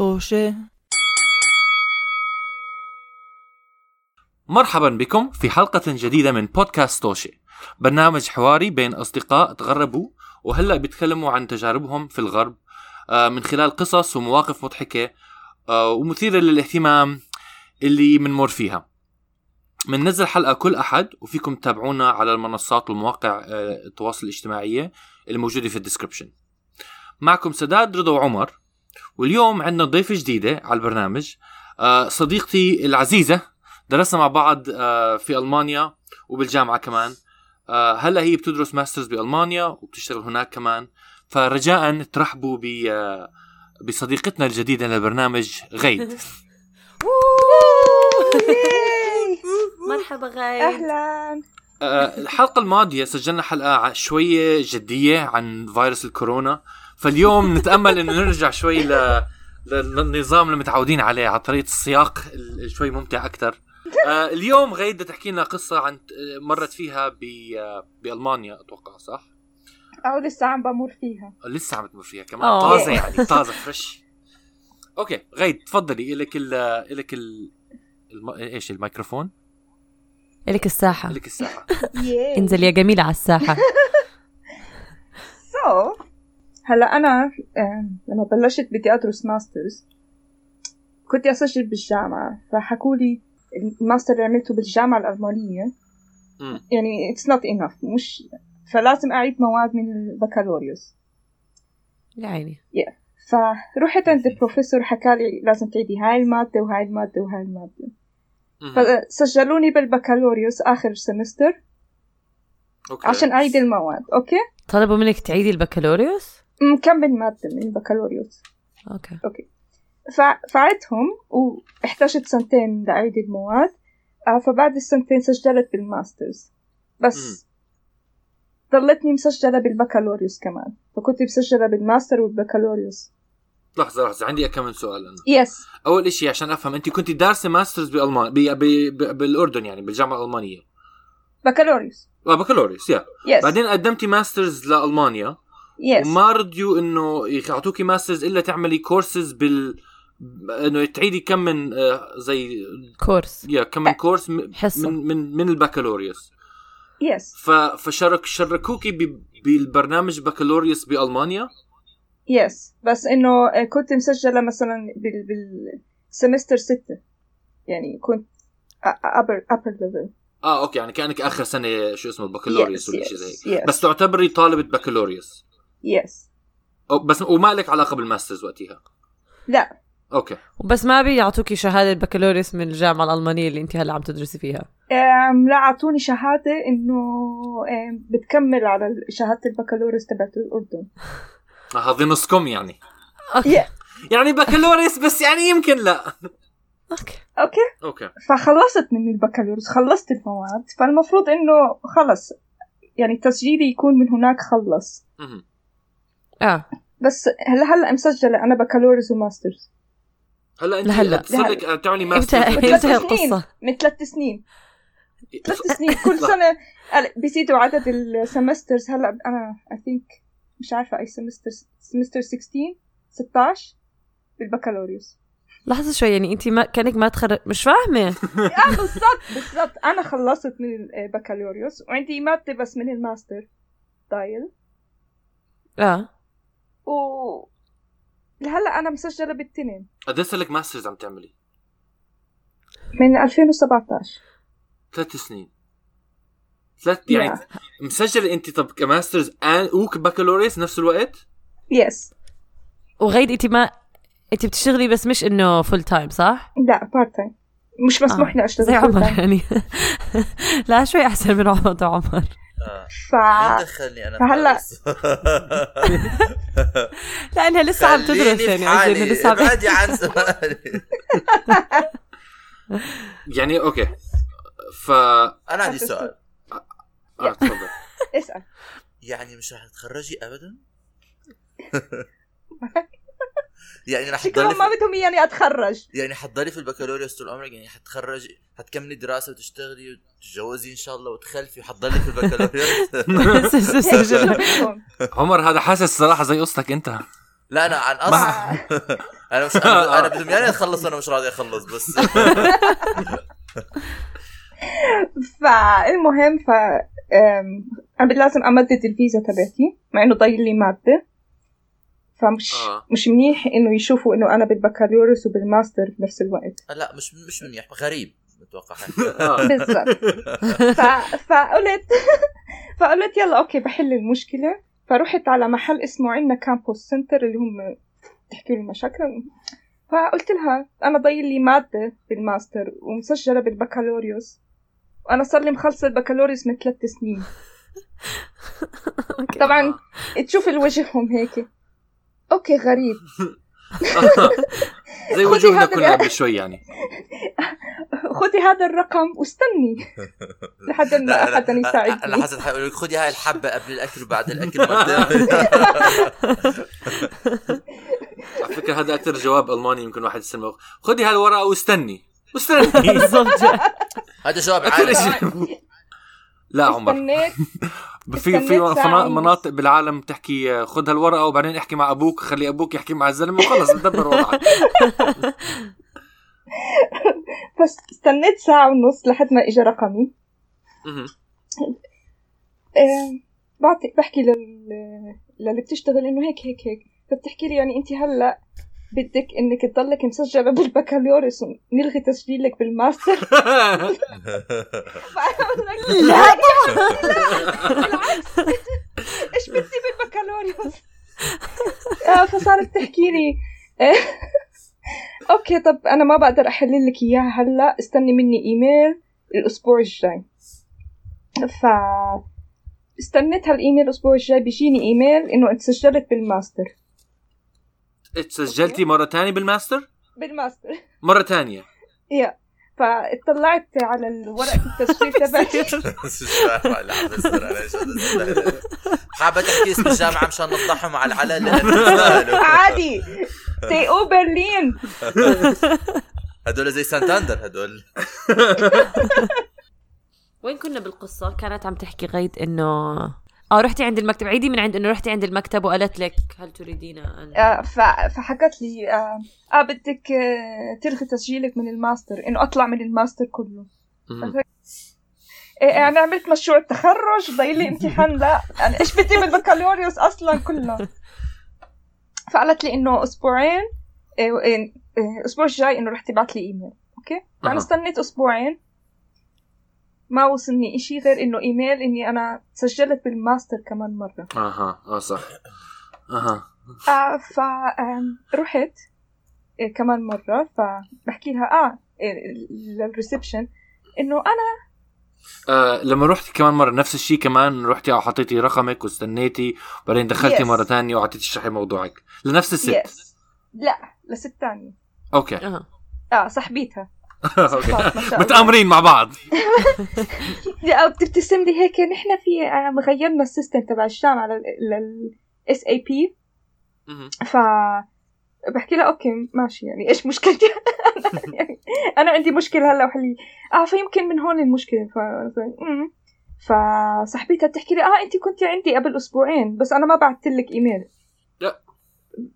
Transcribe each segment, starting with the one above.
طوشة. مرحبا بكم في حلقة جديدة من بودكاست توشي برنامج حواري بين أصدقاء تغربوا وهلأ بيتكلموا عن تجاربهم في الغرب آه، من خلال قصص ومواقف مضحكة آه، ومثيرة للاهتمام اللي منمر فيها. مننزل حلقة كل أحد وفيكم تتابعونا على المنصات ومواقع آه، التواصل الاجتماعية الموجودة في ال description. معكم سداد رضا وعمر. واليوم عندنا ضيفة جديدة على البرنامج. آه، صديقتي العزيزة درسنا مع بعض آه، في ألمانيا وبالجامعة كمان. آه، هلا هي بتدرس masters بألمانيا وبتشتغل هناك كمان. فرجاء ترحبوا ب بصديقتنا الجديدة للبرنامج غيد. مرحبا غيد أهلا الحلقة الماضية سجلنا حلقة شوية جدية عن فيروس الكورونا فاليوم نتأمل إنه نرجع شوي ل... للنظام اللي متعودين عليه على طريقة السياق ال- شوي ممتع أكثر آه، اليوم غيد بدها تحكي لنا قصة عن مرت فيها ب... بألمانيا أتوقع صح؟ أو لسه عم بمر فيها. لسه عم تمر فيها كمان. آه. طازة يعني طازة fresh okay غيد تفضلي. إلك ال إلك ال الم... إيش الميكروفون؟ إلك الساحة. إلك الساحة. ياي انزل يا جميلة على الساحة. so هلا أنا آم، لما بلشت بدي أدرس masters كنت أسجل بالجامعة فحكوا لي الماستر اللي عملته بالجامعة الألمانية. مم. يعني it's not enough مش فلازم أعيد مواد من البكالوريوس. يا عيني. فرحت عند البروفيسور حكى لي لازم تعيدي هاي المادة وهاي المادة وهاي المادة. مم. فسجلوني بالبكالوريوس آخر سمستر أوكي. عشان أعيد المواد okay? طلبوا منك تعيدي البكالوريوس؟ مكمل مادة من البكالوريوس okay. ف- فعدتهم واحتاجت سنتين لأعيد المواد. آه، فبعد السنتين سجلت بال masters. بس ضلتني مسجلة بالبكالوريوس كمان. فكنت مسجلة بالماستر والبكالوريوس. لحظة لحظة عندي كم سؤال أنا. yes أول إشي عشان أفهم أنت كنت دارسة masters بألمان ب... ب... ب... بالأردن يعني بالجامعة الألمانية. بكالوريوس. آه بكالوريوس يا yes بعدين قدمتي masters لألمانيا. yes وما رضيوا إنه يعطوكي masters إلا تعملي كورسز بال إنه تعيدي كم من آه، زي course يا كم من course حصة. من من من البكالوريوس. yes ف فشرك شركوكي ب- بالبرنامج بكالوريوس بألمانيا؟ yes بس إنه آه، كنت مسجلة مثلا بال بال semester ستة. يعني كنت upper upper level. آه okay يعني كأنك آخر سنة شو اسمه بكالوريوس ولا شيء زي هيك. yes, بس تعتبري طالبة بكالوريوس. yes بس وما لك علاقة بال masters وقتها؟ لا. okay. وبس ما بيعطوكي شهادة بكالوريوس من الجامعة الألمانية اللي أنت هلأ عم تدرسي فيها؟ أم لا أعطوني شهادة إنه بتكمل على شهادة البكالوريوس تبعت الأردن. آه، هذه نصكم يعني. okay. يعني بكالوريوس بس يعني يمكن لا. okay. okay. okay. فخلصت من البكالوريوس خلصت المواد فالمفروض إنه خلص يعني تسجيلي يكون من هناك خلص. آه. بس هلا هلا مسجلة أنا بكالوريوس و masters. هلا أنت لهلا. صار لك لهلا. تعملي إمتى masters. سنين. القصة؟ من ثلاث سنين. ثلاث سنين. كل سنة هلا بيزيدوا عدد ال semesters. هلا أنا I think مش عارفة أي semester semester 16 16 بالبكالوريوس. لحظة شوي يعني انت ما كأنك ما تخرج مش فاهمة. آه بالضبط بالضبط. أنا خلصت من البكالوريوس وعندي مادة بس من ال master. still آه. و لهلا أنا مسجلة بالتنين. قد لك masters عم تعملي؟ من 2017 ثلاث سنين. ثلاث يعني Yeah. مسجلة أنت طب ك masters وكبكالوريوس نفس الوقت؟ yes وغير أنت ما أنت بتشتغلي بس مش إنه full time صح؟ لا part time مش مسموح لي أشتغل زي عمر. يعني. لا شوي أحسن من عمر عمر. آه. ف مين دخلني أنا فهلا-؟ لانها لسه عم تدرس يعني إنه لسه عم ابعدي عن سؤالي يعني أوكي ف أنا عندي سؤال آه تفضل اسال يعني مش رح تتخرجي ابدا يعني رح شكلهم ما. بدهم إياني أتخرج. يعني حتضلي في البكالوريوس طول عمرك يعني حتخرجي حتكملي دراسة وتشتغلي وتتجوزي إن شاء الله وتخلفي وحتضلي في البكالوريوس عمر هذا حاسس صراحة زي قصتك أنت. لا أنا عن اصل أنا مش أنا, أنا بدمياني اخلص وأنا مش راضي أخلص بس. فالمهم ف أم، أنا لازم امدد الفيزا تبعتي مع إنه ضايل لي مادة. فمش آه. مش منيح إنه يشوفوا إنه أنا بالبكالوريوس وبالماستر بنفس الوقت. لا مش مش منيح غريب متوقع. آه. بالضبط. ف... فقلت فقلت يلا okay بحل المشكلة. فرحت على محل اسمه عندنا campus center اللي هم تحكي لي مشاكل فقلت لها أنا ضايل لي مادة بالماستر ومسجلة بالبكالوريوس. وأنا صار لي مخلصة البكالوريوس من ثلاث سنين. طبعا تشوف الوجههم هيك. okay غريب. زي خذي وجوهنا اللي- قبل شوي يعني. خذي هذا الرقم واستني. لحد ما احد أنا يساعدني. حسيت حيقول لك خذي هاي الحبة قبل الأكل وبعد الأكل. على فكرة هذا أكثر جواب ألماني يمكن واحد يسمعه خذي هالورقة واستني. واستني. بالضبط. هذا جواب عالي. شيء. لا عمر. استنيت. في في. مناطق بالعالم تحكي آه، خذ هالورقه وبعدين احكي مع أبوك خلي أبوك يحكي مع الزلمة وخلص بدبر وضعك. فاستنيت ساعة ونص لحد ما اجى رقمي. آه، بعطي بحكي لل... للي بتشتغل إنه هيك هيك هيك. فبتحكي لي يعني انت هلأ بدك إنك تضلك مسجلة بالبكالوريوس ونلغي تسجيلك بالماستر. لك لا بالعكس. إيش بدي بالبكالوريوس؟ آه، فصارت تحكي لي. okay طب أنا ما بقدر أحلل لك إياها هلأ. استني مني إيميل الأسبوع الجاي. ف استنيت هالإيميل الأسبوع الجاي بيجيني إيميل إنه انت سجلت بالماستر. سجلتي مرة ثانية بال master؟ بال master. مرة ثانية يا. فاطلعت على ورقة التسجيل هذا حابة تحكي اسم الجامعة مشان نطلعهم على العلن. عادي. TU برلين هدول زي سانتاندر هدول. وين كنا بالقصة؟ كانت عم تحكي غيد إنه آه رحتي عند المكتب. عيدي من عند إنه رحتي عند المكتب وقالت لك هل تريدين ان آه، ف- فحكت لي آه, آه بدك آه تلغي تسجيلك من الماستر إنه أطلع من الماستر كله. مهم. إيه أنا عملت مشروع التخرج ضايل لي امتحان لا. أنا إيش بدي بالبكالوريوس أصلا كله؟ فقالت لي إنه أسبوعين إيه إيه إيه، الأسبوع الجاي إنه رح تبعت لي email. okay؟ فأنا. استنيت أسبوعين. ما وصلني إشي غير انه ايميل اني أنا سجلت بالماستر كمان مره أها آه صح أها آه ف آم، رحت إيه كمان مرة فبحكي لها آه إيه لل reception انه أنا آه لما رحتي كمان مره نفس الشيء كمان رحتي أو حطيتي رقمك واستنيتي بعدين دخلتي Yes. مره ثانية وقعدتي تشرحي موضوعك لنفس الست yes لا لست تانية okay آه آه صاحبيتها متآمرين مع بعض. بتبتسم لي هيك نحن في آه، غيرنا ال system تبع الجامعة لل SAP. ف بحكي لها okay ماشي يعني إيش مشكلتي؟ يعني أنا عندي مشكلة هلأ وحلي. آه فيمكن من هون المشكلة. ف. فصاحبتها بتحكي لي آه انت كنت عندي قبل أسبوعين بس أنا ما بعثت لك إيميل.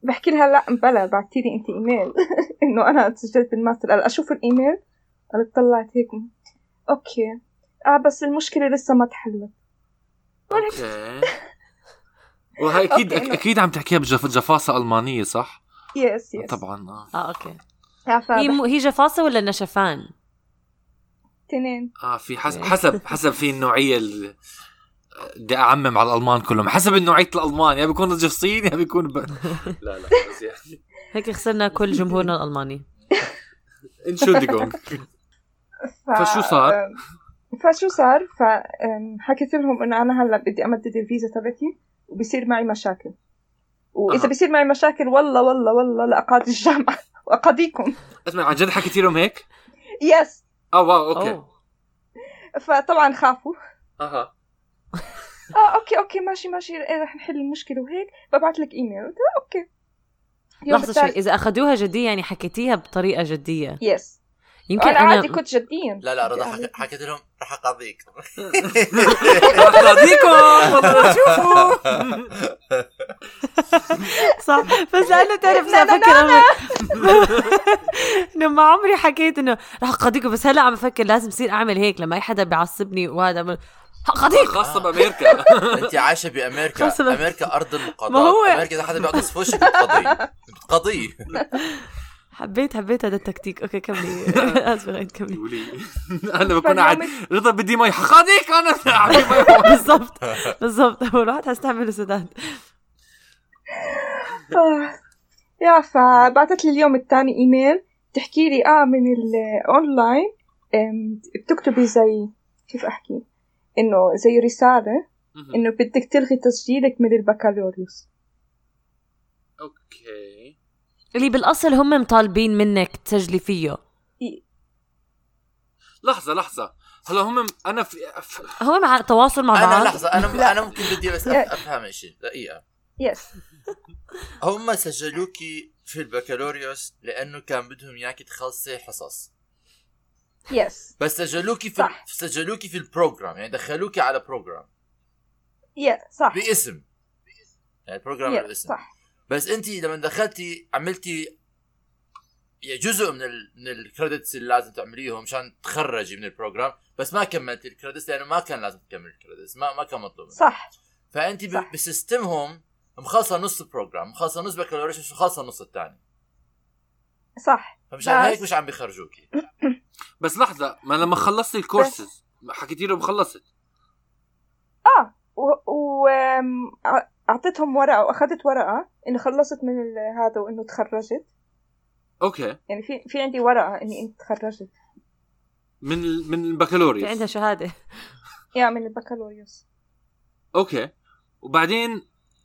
بحكي لها لا بلا بعتي لي انت إيميل. إنه أنا سجلت بالماستر. قال أشوف الإيميل. قالت طلعت هيك. okay. آه بس المشكلة لسه ما تحلت. okay. وهي أكيد أكيد عم تحكيها بجفاصه ألمانية صح؟ yes yes طبعا آه. آه okay. آه هي م... هي جفاصة ولا نشفان؟ تنين. آه في حسب حسب حسب في النوعية ال- بدي أعمم على الألمان كلهم. حسب نوعيه الألمان يا بيكونوا جفصين يا بيكون ب... لا لا بس يعني. هيك خسرنا كل جمهورنا الألماني. Entschuldigung ف... فشو صار؟ فشو صار؟ فحكيت لهم إنه أنا هلأ بدي أمدد الفيزا تبعتي وبصير معي مشاكل. وإذا أها. بصير معي مشاكل والله والله والله لاقاضي الجامعة واقاضيكم اسمع عن جد حكيتي لهم هيك؟ yes آه wow okay. أوه. فطبعا خافوا. أها. آه okay okay ماشي ماشي. إيه رح نحل المشكلة وهيك. ببعث لك إيميل. قلت okay. لحظة شوي. إذا أخذوها جدية يعني حكيتيها بطريقة جدية. yes يمكن أنا عادي كنت جديا. لا لا رضا يعني- حك- حكيت لهم رح أقاضيك. أقاضيكم. والله تشوفوا صح. بس أنا تعرف لا، أفكر أنا إنه ما عمري حكيت إنه رح أقاضيكم بس هلأ عم أفكر لازم يصير أعمل هيك. لما أي حدا بيعصبني وهذا حقاضيك خاصة بأمريكا. انت عايشة بأمريكا. أمريكا أرض المقاضاة ما هو- أمريكا اذا حدا بيعطس في وشك؟ بتقضيه بتقضيه حبيت حبيت هذا التكتيك. أوكي كملي. اسفه غير كملي. قولي. أنا بكون قاعد رضا بدي مي. حقاضيك أنا. بالضبط. بالضبط. هو الواحد حيستعمل سداد آه. يا فبعثت لي اليوم الثاني إيميل. تحكي لي آه من الاونلاين بتكتبي زي كيف أحكي؟ إنه زي رسالة إنه بدك تلغي تسجيلك من البكالوريوس. أوكي. اللي بالأصل هم مطالبين منك تسجلي فيه. لحظة لحظة. هلا هم أنا في ف- هو مع تواصل مع أنا بعض. لحظة أنا أنا ممكن بدي بس أف- أفهم شيء دقيقة. يس هم سجلوكي في البكالوريوس لأنه كان بدهم إياكي تخلصي حصص. yes بس سجلوكي في صح. سجلوكي في ال program يعني دخلوكي على program yes صح. باسم. يعني ال program yes بالاسم صح. بس انت لما دخلتي عملتي يعني جزء من ال من ال credits اللي لازم تعمليهم مشان تخرجي من ال program بس ما كملتي ال credits لأنه ما كان لازم تكمل ال credits ما ما كان مطلوب. صح. فانت صح. بسيستمهم مخلصة نص ال program مخلصة نص بكالوريوس مخلصة النص الثاني. صح. فمشان هيك مش عم بيخرجوكي. بس لحظة ما لما خلصتي الكورسز حكيتي له خلصت؟ آه و, و... ورقة واخذت ورقة إنه خلصت من ال- هذا وإنه تخرجت. أوكي. يعني في في عندي ورقة إني إنت تخرجت. من ال- من في البكالوريوس عندها شهادة. yeah من البكالوريوس. أوكي. وبعدين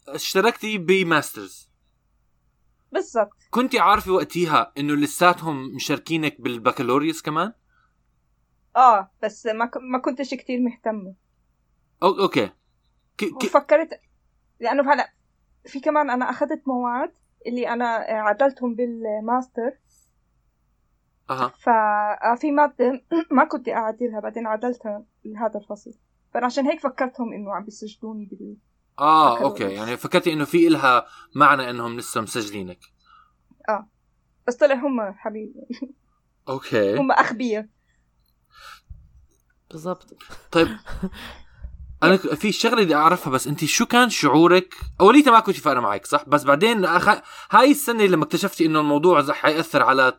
اشتركتي ب masters. بالضبط. كنتي عارفة وقتها إنه لساتهم مشاركينك بالبكالوريوس كمان؟ آه بس ما ك... ما كنتش كتير مهتمة. أو أوكي. ك... ك... وفكرت لأنه هلا في كمان أنا أخذت مواد اللي أنا عدلتهم بالماستر. أها. ففي مادة ما كنت أعدلها بعدين عدلتها لهذا الفصل. فعشان هيك فكرتهم إنه عم بيسجلوني بال آه. أوكي. يعني فكرتي إنه في إلها معنى إنهم لسه مسجلينك. بس طلع هم حبيبي. أوكي. هم أغبياء بالضبط. طيب. أنا في شغلة بدي أعرفها بس انت شو كان شعورك؟ اوليتها ما كنت فارقه معك صح؟ بس بعدين أخ... هاي السنة لما اكتشفتي إنه الموضوع رح حيأثر على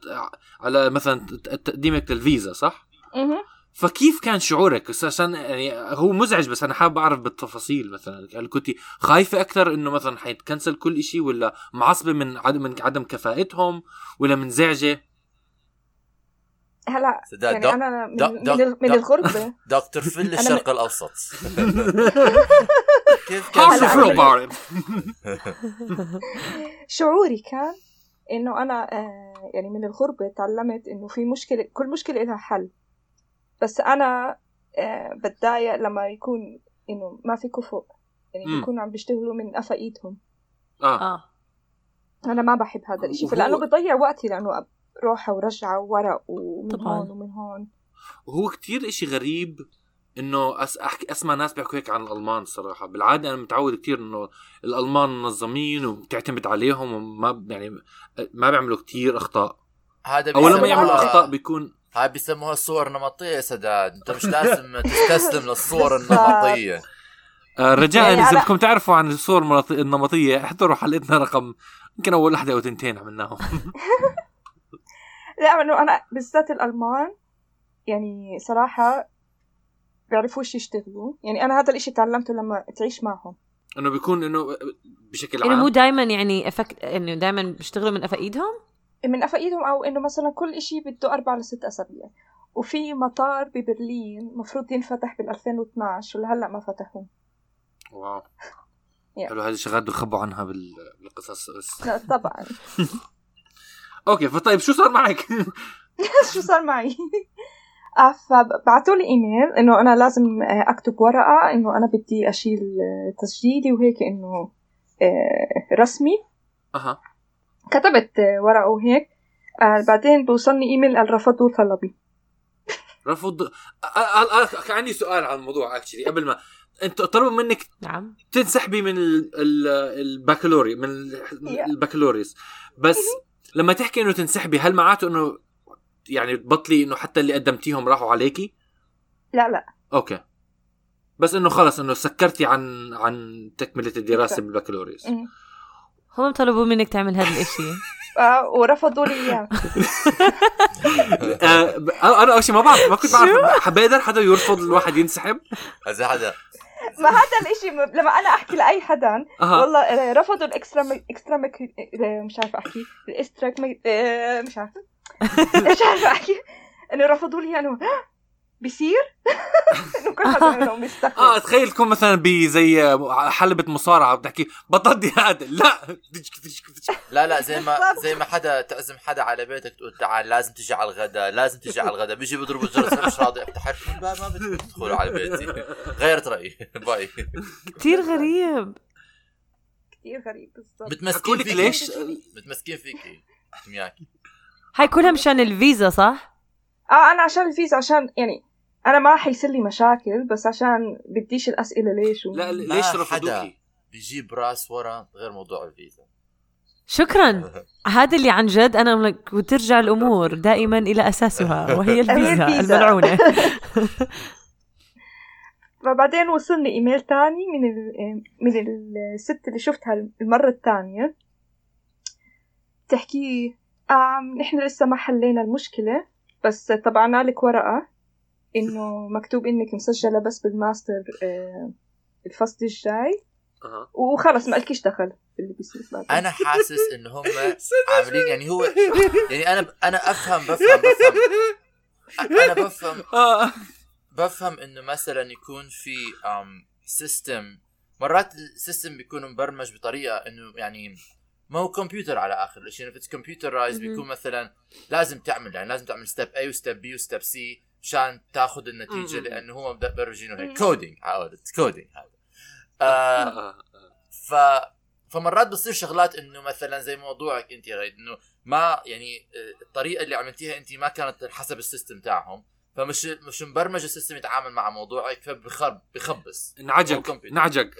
على مثلا ت- تقديمك للفيزا صح؟ مهم. فكيف كان شعورك؟ بس عشان يعني هو مزعج بس أنا حابب أعرف بالتفاصيل مثلا. هل كنت خايفة أكثر إنه مثلا حيتكنسل كل إشي ولا معصبة من عدم من عدم كفاءتهم ولا منزعجه هلا يعني أنا من, دوك- من, ال- من الغربة. دكتور فل الشرق الأوسط. كيف كان? شعوري كان إنه أنا آه يعني من الغربة تعلمت إنه في مشكلة كل مشكلة لها حل. بس أنا آه بتضايق لما يكون إنه ما في كفؤ يعني مم. بيكونوا عم بيشتغلوا من قفا إيدهم آه. آه. أنا ما بحب هذا الإشي. وهو- فلانه بضيع وقتي لأنه روحه ورجعه وورق ومن طبعاً. هون ومن هون. وهو كتير إشي غريب إنه أس أحكي اسمع ناس بيحكوا هيك عن الألمان صراحة. بالعادة أنا متعود كتير إنه الألمان منظمين وبتعتمد عليهم وما يعني ما بيعملوا كتير أخطاء. هذا أو لما بيسموها- يعملوا أخطاء بيكون هاي بيسموها صور نمطيه يا سداد. انت مش لازم تستسلم للصور. النمطية. آه، رجاء يعني إذا بدكم تعرفوا عن الصور النمطية احضروا حلقتنا رقم يمكن أول وحدة أو تنتين عملناهم. لا إنه أنا بالذات الألمان يعني صراحة بيعرفوش يشتغلوا. يعني أنا هذا الإشي تعلمته لما تعيش معهم. إنه بيكون إنه بشكل انه مو عام دائما يعني أفك... إنه دائما بيشتغلوا من قفا ايدهم من قفا ايدهم أو إنه مثلا كل إشي بده أربع لست أسابيع. وفي مطار ببرلين مفروض ينفتح بال 2012 ولهلأ ما فتحوه. wow. حلو هذه شغلات بخبوا عنها بال- بالقصص. بس لا طبعا. أوكي فطيب شو صار معك؟ شو صار معي؟ آه، فبعثوا لي إيميل إنه أنا لازم آه، أكتب ورقة إنه أنا بدي أشيل آه، تسجيلي وهيك إنه رسمي. أها. كتبت آه، ورقه وهيك آه بعدين بوصلني إيميل قال رفضوا طلبي رفض أ- أ- كان عندي سؤال عن الموضوع actually قبل ما انت طلبوا منك نعم تنسحبي من ال- ال- البكالوريا من. البكالوريوس بس لما تحكي إنه تنسحبي هل معناته إنه يعني تبطلي إنه حتى اللي قدمتيهم راحوا عليكي؟ لا لا أوكي بس إنه خلص إنه سكرتي عن عن تكملة الدراسة. بالبكالوريوس مم. هم طلبوا منك تعمل هذا الإشي. آه ورفضوا لي إياه. آه أنا أول شيء ما بعرف ما كنت بعرف. بقدر حدا يرفض الواحد ينسحب؟ هذا حدا ما هذا الإشي لما أنا أحكي لأي حدا والله آه، رفضوا الاكسترا مك... اكسترا مك... مش عارفة أحكي. الاسترا مك... مش عارفة. مش عارفة أحكي. إنه رفضوا لي انه بيصير؟ إنه كل حدا منهم بيستحي آه تخيل تكون مثلا بزي حلبة مصارعة بتحكي بطل هذا لا. لا لا زي ما زي ما حدا تعزم حدا على بيتك تقول تعال لازم تجي على الغداء لازم تجي على الغداء بيجي بيضرب الجرس مش راضي. أفتح الباب ما بدي تدخلوا على بيتي. غيرت رأيي. باي. كثير غريب. كثير غريب بالضبط. متمسكين لك فيك ليش؟ متمسكين فيكي؟ هاي كلها مشان الفيزا صح؟ آه أنا عشان الفيزا عشان يعني أنا ما حيصير لي مشاكل بس عشان بديش الأسئلة ليش و... لا ليش حدا. رفضوكي؟ بيجيب راس ورا غير موضوع الفيزا شكرا هذا اللي عن جد أنا لك وترجع الأمور دائما إلى أساسها وهي الفيزا. الملعونه فبعدين وصلني إيميل تاني من ال... من الست اللي شفتها المرة الثانية تحكي آم نحن لسه ما حلينا المشكلة بس طبعنا لك ورقة إنه مكتوب إنك مسجلة بس بالماستر آه، الفصل الجاي أها. وخلص ما لكيش دخل في اللي بيصير بعدين. أنا حاسس إن هم عاملين يعني هو يعني أنا أنا أفهم بفهم بفهم أنا بفهم آه. بفهم إنه مثلا يكون في system مرات ال system بيكون مبرمج بطريقة إنه يعني ما هو كمبيوتر على آخر الشيء if it's computerized مهم. بيكون مثلا لازم تعمل يعني لازم تعمل step A و step B و step C مشان تاخذ النتيجة. لأنه هم مبرمجينه هيك. coding عودت coding هذا آه آه. ف فمرات بتصير شغلات إنه مثلا زي موضوعك أنت يا غيد إنه ما يعني آه، الطريقة اللي عملتيها أنت ما كانت حسب ال system تاعهم فمش مش مبرمج ال system يتعامل مع موضوعك فبخرب بخبص انعجق. انعجق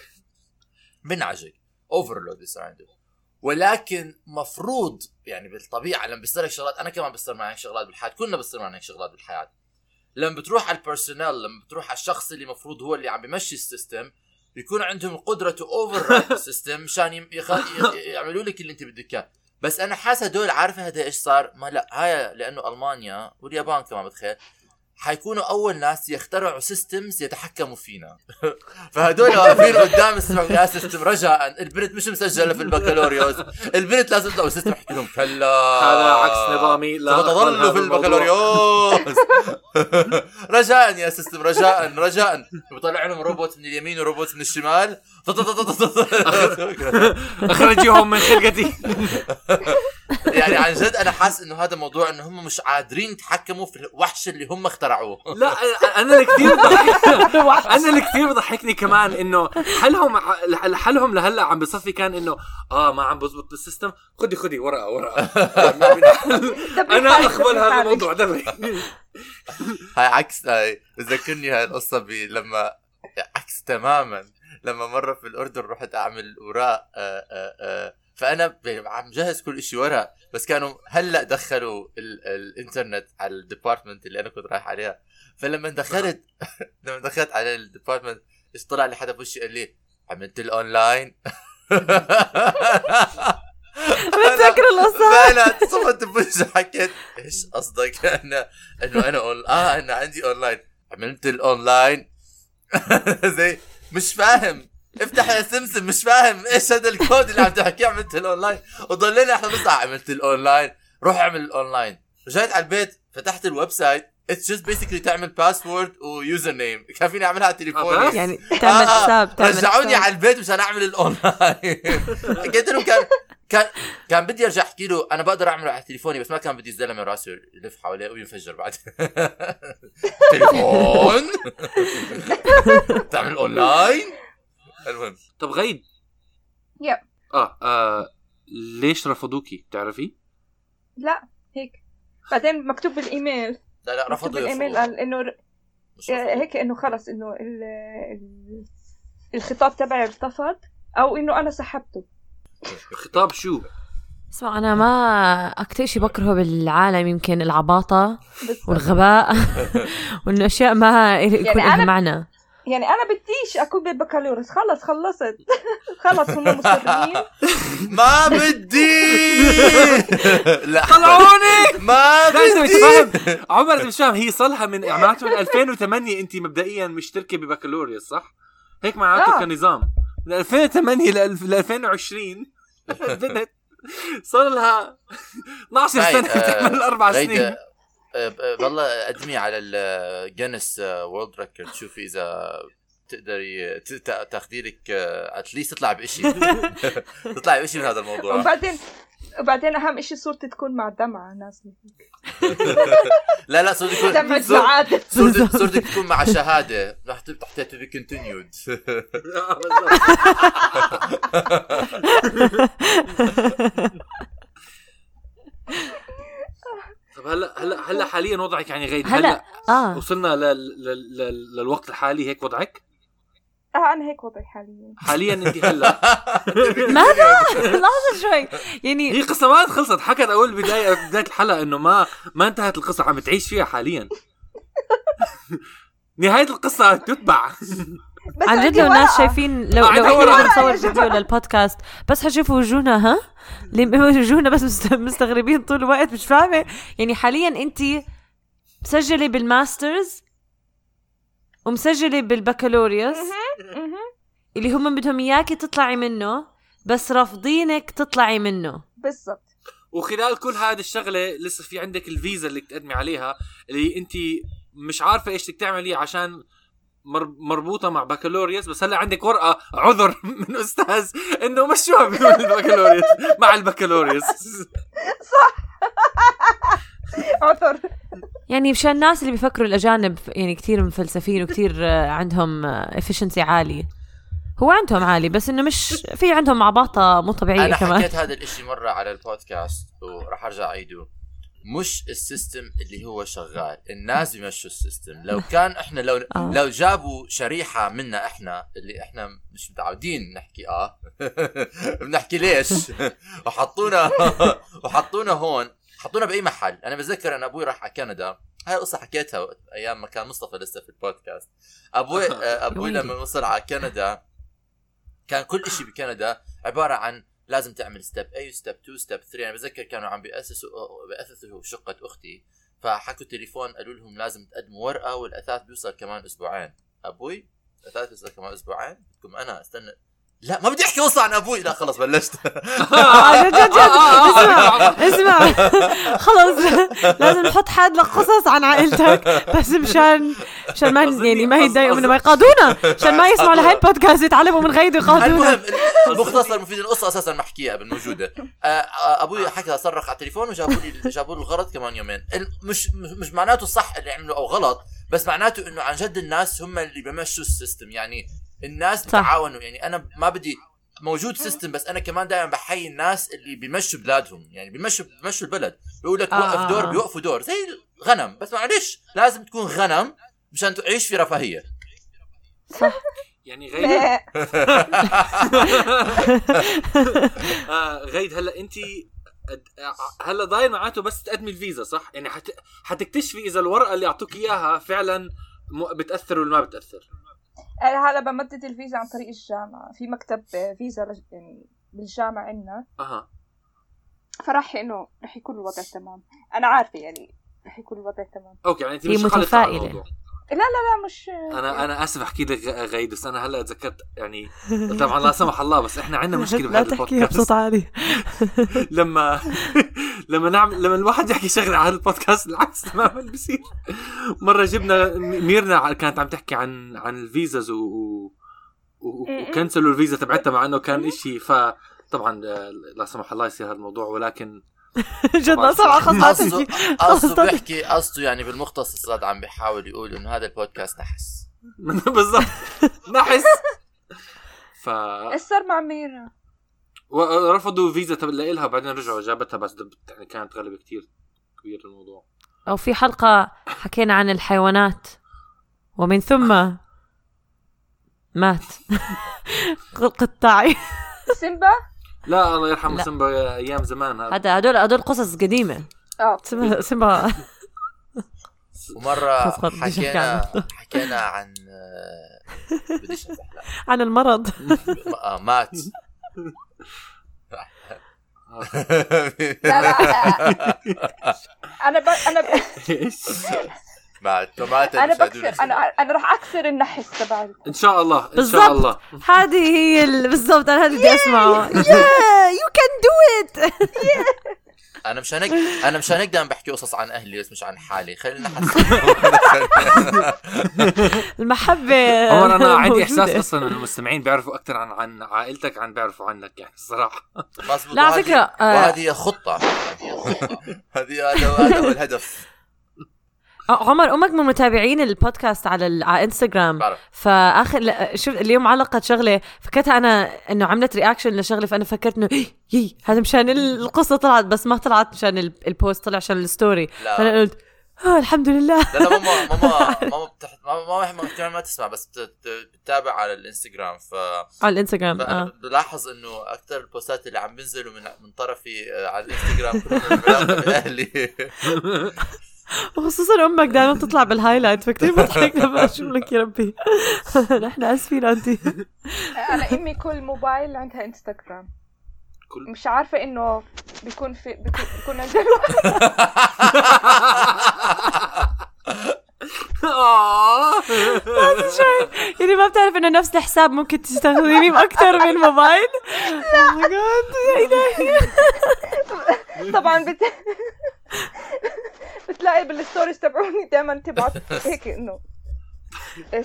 بنعجق overload بيصير عنده ولكن مفروض يعني بالطبيعة لما بيصير لك شغلات أنا كمان بصير معي شغلات بالحياة كلنا بصير معنا هيك شغلات بالحياة لما بتروح على ال personal لما بتروح على الشخص اللي المفروض هو اللي عم بيمشي ال system بيكون عندهم القدره to over ال system مشان يعملوا لك اللي انت بدك إياه. بس أنا حاسس هدول عارفة هذا إيش صار؟ ما لا هاي لأنه ألمانيا واليابان كمان بتخيل. حيكونوا أول ناس يخترعوا systems يتحكموا فينا. فهدول واقفين قدام ال system يا system رجاء. البنت مش مسجلة في البكالوريوس. البنت لازم تطلع ال system يحكي لهم كلا هذا عكس نظامي. لا سوف أقبل هذا تظل في. البكالوريوس. رجاء يا system رجاء رجاء. بيطلع لهم روبوت من اليمين وروبوت من الشمال. أخرجيهم من خلقتي. يعني عن جد أنا حاسس إنه هذا موضوع إنه هم مش قادرين يتحكموا في الوحش اللي هم اخترعوه. لا أنا- أنا اللي كثير أنا اللي كثير بضحكني كمان إنه حلهم حلهم لهلأ عم بصفي كان إنه آه ما عم بزبط بال system. خدي خدي ورقة ورقة. أنا أقبل هذا الموضوع دغري. هاي عكس هاي بتذكرني هاي القصة ب- لما عكس تماما. لما مرة في الأردن رحت أعمل اوراق آه، آه، آه، فأنا عم جهز كل شيء ورق بس كانوا هلأ دخلوا ال- الإنترنت على ال department اللي أنا كنت رايح عليها. فلما دخلت لما دخلت على ال department طلع لي حدا بوشي قال لي عملت الاونلاين بتذكر القصة. فأنا صفت بوجهي حكيت إيش قصدك؟ أنا إنه أنا أون... آه أنا عندي اونلاين عملت الاونلاين زي مش فاهم. افتح يا سمسم مش فاهم إيش هذا الكود اللي عم تحكيه عملت الأونلاين. وضلينا إحنا بس عملت الاونلاين روح اعمل الأونلاين. رجعت على البيت فتحت ال website. It's just basically تعمل password و username كان فيني أعملها على تليفوني بس؟ يعني تعمل آه، حساب تعمل رجعوني. على البيت مشان أعمل الأونلاين. حكيت لهم كان كان كان بدي أرجع أحكي له أنا بقدر اعمله على تليفوني بس ما كان بدي الزلمه راسه يلف حواليه وينفجر بعد. تليفون. تعمل أونلاين؟ المهم. طب غيد يب. آه, آه ليش رفضوكي؟ بتعرفي؟ لا هيك. بعدين مكتوب بالإيميل. لا لا مكتوب رفضوا بالإيميل قال إنه مش رفضوا. هيك إنه خلص إنه ال- ال- الخطاب تبعي ارتفض أو إنه أنا سحبته. خطاب شو؟ اسمع أنا ما أكثر شيء بكرهه بالعالم يمكن العباطة. والغباء وانه اشياء ما يكون يعني لها أنا- معنى يعني أنا بديش أكون بالبكالوريوس خلص خلصت. خلص هم مصرين ما بدي! لا. طلعوني! ما بدي! عمر انت مش فاهم هي صلها من معناته من 2008 انت مبدئيا مشتركة ببكالوريوس صح؟ هيك معناته آه. كنظام. من 2008 ل 2020 البنت صار لها 12 هاي، سنة آه، تعمل أربع سنين. آه، آه، والله قدمي على ال Guinness World Record شوفي إذا تقدري تاخذي لك at least تطلع بشيء تطلعي بشيء من هذا الموضوع. وبعدين وبعدين أهم إشي صورتي تكون مع دمعة ناس لا لا صورتك دمعة تكون صور- سعادة. صورتك صورتك تكون مع شهادة. رح تكتب تحتها to be continued آه،. طب هلا هلا هلا حاليا وضعك يعني غير هلا آه. وصلنا لل... لل... لل... للوقت الحالي هيك وضعك؟ آه أنا هيك وضعي حاليا. حاليا أنت هلا. ماذا؟ لحظة شوي. يعني هي قصة ما خلصت. حكت أول بداية بداية الحلقة إنه ما ما انتهت القصة عم تعيش فيها حاليا. نهاية القصة تتبع. بس عن جد لو الناس. شايفين لو لو إحنا. بنصور فيديو للبودكاست بس حشوفوا وجوهنا ها اللي وجوهنا بس مست- مستغربين طول الوقت مش فاهمة يعني حاليا أنت مسجلة بالماسترز ومسجلة بالبكالوريوس. اللي هم بدهم إياكي تطلعي منه بس رافضينك تطلعي منه بالضبط وخلال كل هذه الشغلة لسه في عندك الفيزا اللي تقدمي عليها اللي أنت مش عارفة إيش بدك تعملي عشان مر- مربوطة مع بكالوريوس بس هلأ عندك ورقة عذر من أستاذ إنه مشوها بدون البكالوريوس. مع البكالوريوس. عذر. يعني مشان الناس اللي بيفكروا الأجانب يعني كثير مفلسفين وكثير عندهم efficiency عالي. هو عندهم عالي بس إنه مش في عندهم عباطة مو طبيعية أنا كمان. حكيت هذا الإشي مرة على البودكاست وراح أرجع أعيده. مش ال system اللي هو شغال. الناس بيمشوا ال system. لو كان إحنا لو آه. لو جابوا شريحة منا إحنا اللي إحنا مش متعودين نحكي آه. بنحكي ليش؟ وحطونا وحطونا هون. حطونا بأي محل. أنا بتذكر أنا أبوي راح على كندا. هاي القصة حكيتها أيام ما كان مصطفى لسه في البودكاست. أبوي آه، أبوي. لما وصل على كندا كان كل شيء بكندا عبارة عن لازم تعمل step A و step 2 step 3 أنا بتذكر كانوا عم بياسسوا بيأسسوا شقة أختي. فحكوا تليفون قالوا لهم لازم تقدموا ورقة والأثاث بيوصل كمان أسبوعين. أبوي الأثاث بيوصل كمان أسبوعين. بدكم أنا استنى لا ما بدي احكي قصه عن أبوي لا خلص بلشت آه، جد جد جد اسمع اسمع خلص لازم نحط حد لقصص عن عائلتك بس مشان مشان ما يعني ما يتضايقوا ما يقاضونا مشان ما يسمعوا لهي البودكاست يتعلموا من غيره يقاضونا المهم المختصر المفيد القصة أساسا محكيه قبل موجوده آه، آه، أبوي حكى صرخ على التليفون وجابوا لي جابوا له الغلط كمان يومين مش مش معناته صح اللي عملوا أو غلط بس معناته انه عن جد الناس هم اللي بمشوا ال system يعني الناس صح. بتعاونوا يعني أنا ما بدي موجود system بس أنا كمان دائما بحيي الناس اللي بيمشوا بلادهم يعني بيمشوا بيمشوا البلد بيقول لك آه، وقف آه، دور آه. بيوقفوا دور زي الغنم بس معلش لازم تكون غنم مشان تعيش في رفاهية يعني غير لا آه غيد هلا أنت هلا ضايل معناته بس تقدمي الفيزا صح؟ يعني حت... حتكتشفي إذا الورقة اللي أعطوك إياها فعلا. بتأثر ولا ما بتأثر أنا هلا بمدد الفيزا عن طريق الجامعة. في مكتب فيزا لج- يعني بالجامعة عندنا. أها. فراح إنه رح يكون الوضع تمام. أنا عارفة يعني رح يكون الوضع تمام. okay يعني انت مش على متفائلة. الموضوع. لا مش أنا أنا آسف أحكي لك غيد بس أنا هلأ تذكرت يعني طبعا لا سمح الله بس إحنا عندنا مشكلة لا بهذا تحكيها بصوت البودكاست عالي لما لما نعمل لما الواحد يحكي شغلة على البودكاست العكس تماما بصير مرة جبنا ميرنا كانت عم تحكي عن عن الفيزاز و... و... و- وكنسلوا الفيزا تبعتها مع إنه كان إشي. فطبعا آه، لا سمح الله يصير هذا الموضوع ولكن جد خلص لا قصده بيحكي قصده يعني بالمختص صاد عم بيحاول يقول إنه هذا البودكاست نحس. بالضبط. نحس. ف إيش صار مع ميرا؟ ورفضوا فيزا تبع لها بعدين رجعوا جابتها بس دب- يعني كانت غالبة كتير كبير الموضوع. أو في حلقة حكينا عن الحيوانات ومن ثم مات. قطاعي. سيمبا؟ لا الله يرحمه لا. سمبا أيام زمان هذا. هدول هدول قصص قديمة. آه. سيمبا سيمبا. ومرة حكينا. حكينا عن آه، بديش. عن المرض. آه، مات. لا لا أنا ب... أنا ب... مات مات أنا. بكسر أنا أنا راح أكسر النحس تبعي إن شاء الله إن بالضبط. شاء الله هذه هي ال- بالضبط أنا هذا بدي أسمعه يا you can do it أنا مشان هيك أنا مشان هيك دائما بحكي قصص عن أهلي بس مش عن حالي. خلينا المحبة عمر أنا عندي. إحساس أصلا إنه المستمعين بيعرفوا أكثر عن عن عائلتك عن بيعرفوا عنك يعني الصراحة. لا، على وهذه- فكرة، آه. وهذه خطة. هذه هذا هو الهدف. عمر أمك من متابعين البودكاست على ال- على إنستغرام. بعرف. فآخر شوف اليوم علقت شغلة فكرتها أنا إنه عملت رياكشن لشغلة فأنا فكرت إنه يي هذا مشان ال- القصة طلعت بس ما طلعت مشان ال- ال post طلع عشان ال story لا. فأنا قلت آه الحمد لله. لا لا ماما ماما ماما بتح... ماما ماما كمان ما تسمع بس بت- بت- بتتابع على الإنستغرام ف على الإنستغرام فانا آه. بلاحظ إنه أكثر ال posts اللي عم بينزلوا من من طرفي آه، على الإنستغرام كلهم علاقة باهلي وخصوصا أمك دائما تطلع بال highlight فكتير بضحك لما أشوف لك يا ربي. نحن آسفين أنتي. أنا امي كل موبايل عندها إنستغرام. كل مش عارفة إنه بيكون في بيكون, بيكون عندها. يعني ما بتعرف إنه نفس الحساب ممكن تستخدميه باكثر من موبايل؟ لا. Oh يا إلهي. طبعا بت... بتلاقي بالستوريز تبعوني دائما تبعت هيك إنه.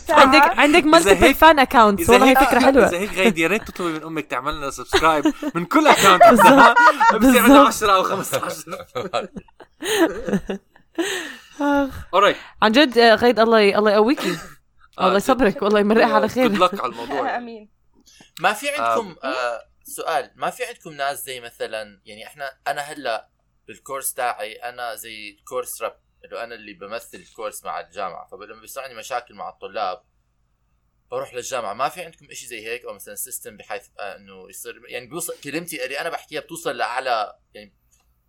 عندك عندك مالتيبل فان اكونتس والله هي فكرة حلوة. إذا هيك غيد يا ريت تطلبي من أمك تعمل لنا subscribe من كل account عندها. بصير عندنا بالضبط. 10 أو 15 آخ. alright عن جد آه، غيد الله ي- الله يقويكي. آه، الله يصبرك. والله يمرقها على جود خير لك على الموضوع. آمين. ما في عندكم آه سؤال. ما في عندكم ناس زي مثلا يعني إحنا أنا هلأ بال course تاعي أنا زي course rep إنه أنا اللي بمثل الكورس مع الجامعة. فلما بيصير عندي مشاكل مع الطلاب بروح للجامعة. ما في عندكم إشي زي هيك؟ أو مثلا سيستم بحيث آه إنه يصير يعني بيوصل كلمتي اللي أنا بحكيها بتوصل لأعلى يعني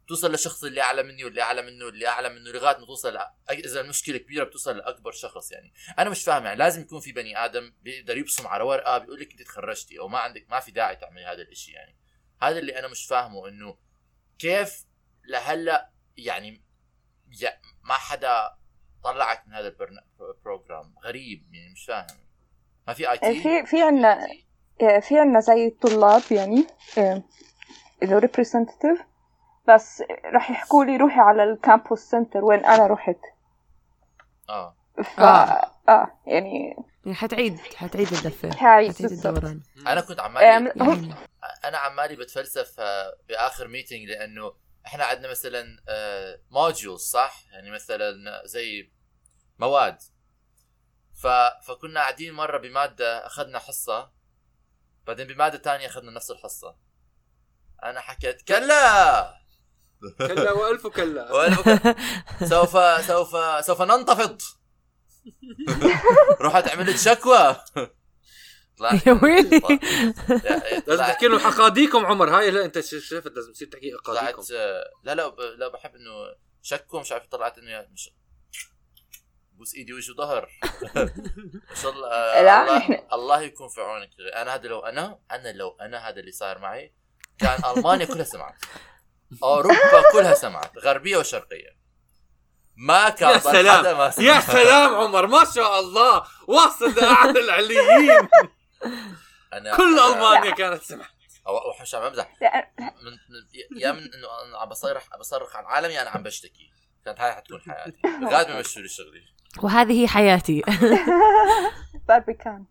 بتوصل للشخص اللي أعلى مني واللي أعلى منه واللي أعلى منه لغاية ما توصل إذا المشكلة كبيرة بتوصل لأكبر شخص يعني. أنا مش فاهم يعني لازم يكون في بني آدم بيقدر يبصم على ورقة بيقول لك أنت تخرجتي أو ما عندك ما في داعي تعملي هذا الإشي يعني. هذا اللي أنا مش فاهمه إنه كيف لهلا يعني يا- ما حدا طلعك من هذا ال pro- ال program غريب يعني مش فاهم. ما في IT في في عنا في عنا زي طلاب يعني آه، انه representative بس راح يحكوا لي روحي على ال campus center وين أنا رحت. آه. ف آه. آه يعني يعني حتعيد حتعيد الدفة. حتعيد الدوران. أنا كنت عمالي هم أنا عمالي بتفلسف آه، بآخر meeting لأنه إحنا عندنا مثلا modules صح؟ يعني مثلا زي مواد. ف... فكنا قاعدين مرة بمادة أخذنا حصة بعدين بمادة تانية أخذنا نفس الحصة. أنا حكيت كلا! كلا وألف كلا. وأنا- سوف سوف سوف ننتفض. رحت عملت شكوى. يا ويلي لازم تحكي لهم اقاضيكم عمر. هاي لا انت شفت لازم تصير تحكي اقاضيكم طلعت آه، لا لا لا بحب إنه شكو مش عارف طلعت إنه مش بوس إيدي وجه وظهر ما شاء الله لا، الله, يكون في عونك. أنا هذا لو أنا أنا لو أنا هذا اللي صار معي كان ألمانيا كلها سمعت. أوروبا كلها سمعت غربية وشرقية. ما كان يا سلام. ما. يا سلام عمر. ما شاء الله. واصل لأعلى العليين. أنا كل أنا- ألمانيا كانت سمعت أو أو مش عم بمزح لا، من من- يا من إنه أنا عم بصرخ بصرخ عن عالمي يا أنا عم بشتكي. كانت هاي حتكون حياتي. لغايه ما يمشوا لي شغلي. وهذه حياتي. باربيكان.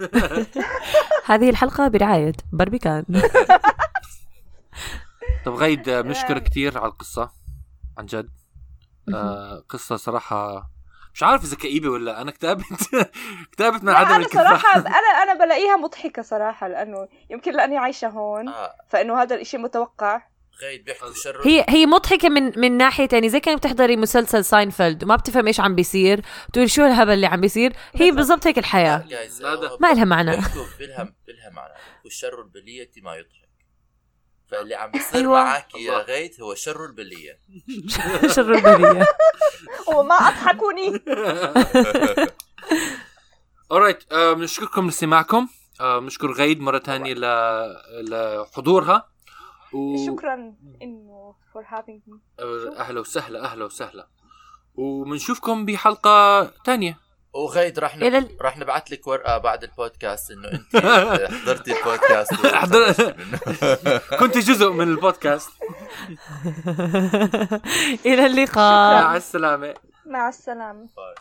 هذه الحلقة برعاية باربيكان. طب غيد بنشكر كثير على القصة عن جد. آه قصة صراحة مش عارف إذا كئيبة ولا أنا اكتئبت. اكتئبت من لا عدم أنا صراحة أنا أنا بلاقيها مضحكة صراحة لأنه يمكن لأني عايشة هون آه. فإنه هذا الإشي متوقع. بيحكوا شر. هي هي مضحكة من من ناحية يعني زي كأنك بتحضري مسلسل ساينفيلد وما بتفهم إيش عم بيصير. بتقول شو الهبل اللي عم بيصير. هي بالضبط. هيك الحياة. ما لها معنى. بيحكوا بلها بلها معنى. والشر البلية ما يضحك فاللي عم بيصير أيوة. معك يا. غيث هو شر البلية. شر البلية. وما أضحكوني. اورايت آه بنشكركم لاستماعكم. آه بنشكر غيد مرة ثانية ل... لحضورها. و... شكرا إنه for having me. آه، أهلا وسهلا أهلا وسهلا. وبنشوفكم بحلقة ثانية وغيد رح نب... ال- رح نبعث لك ورقة بعد البودكاست إنه أنت حضرتي البودكاست حضر- كنت جزء من البودكاست. إلى اللقاء. مع السلامة. مع السلامة. باي.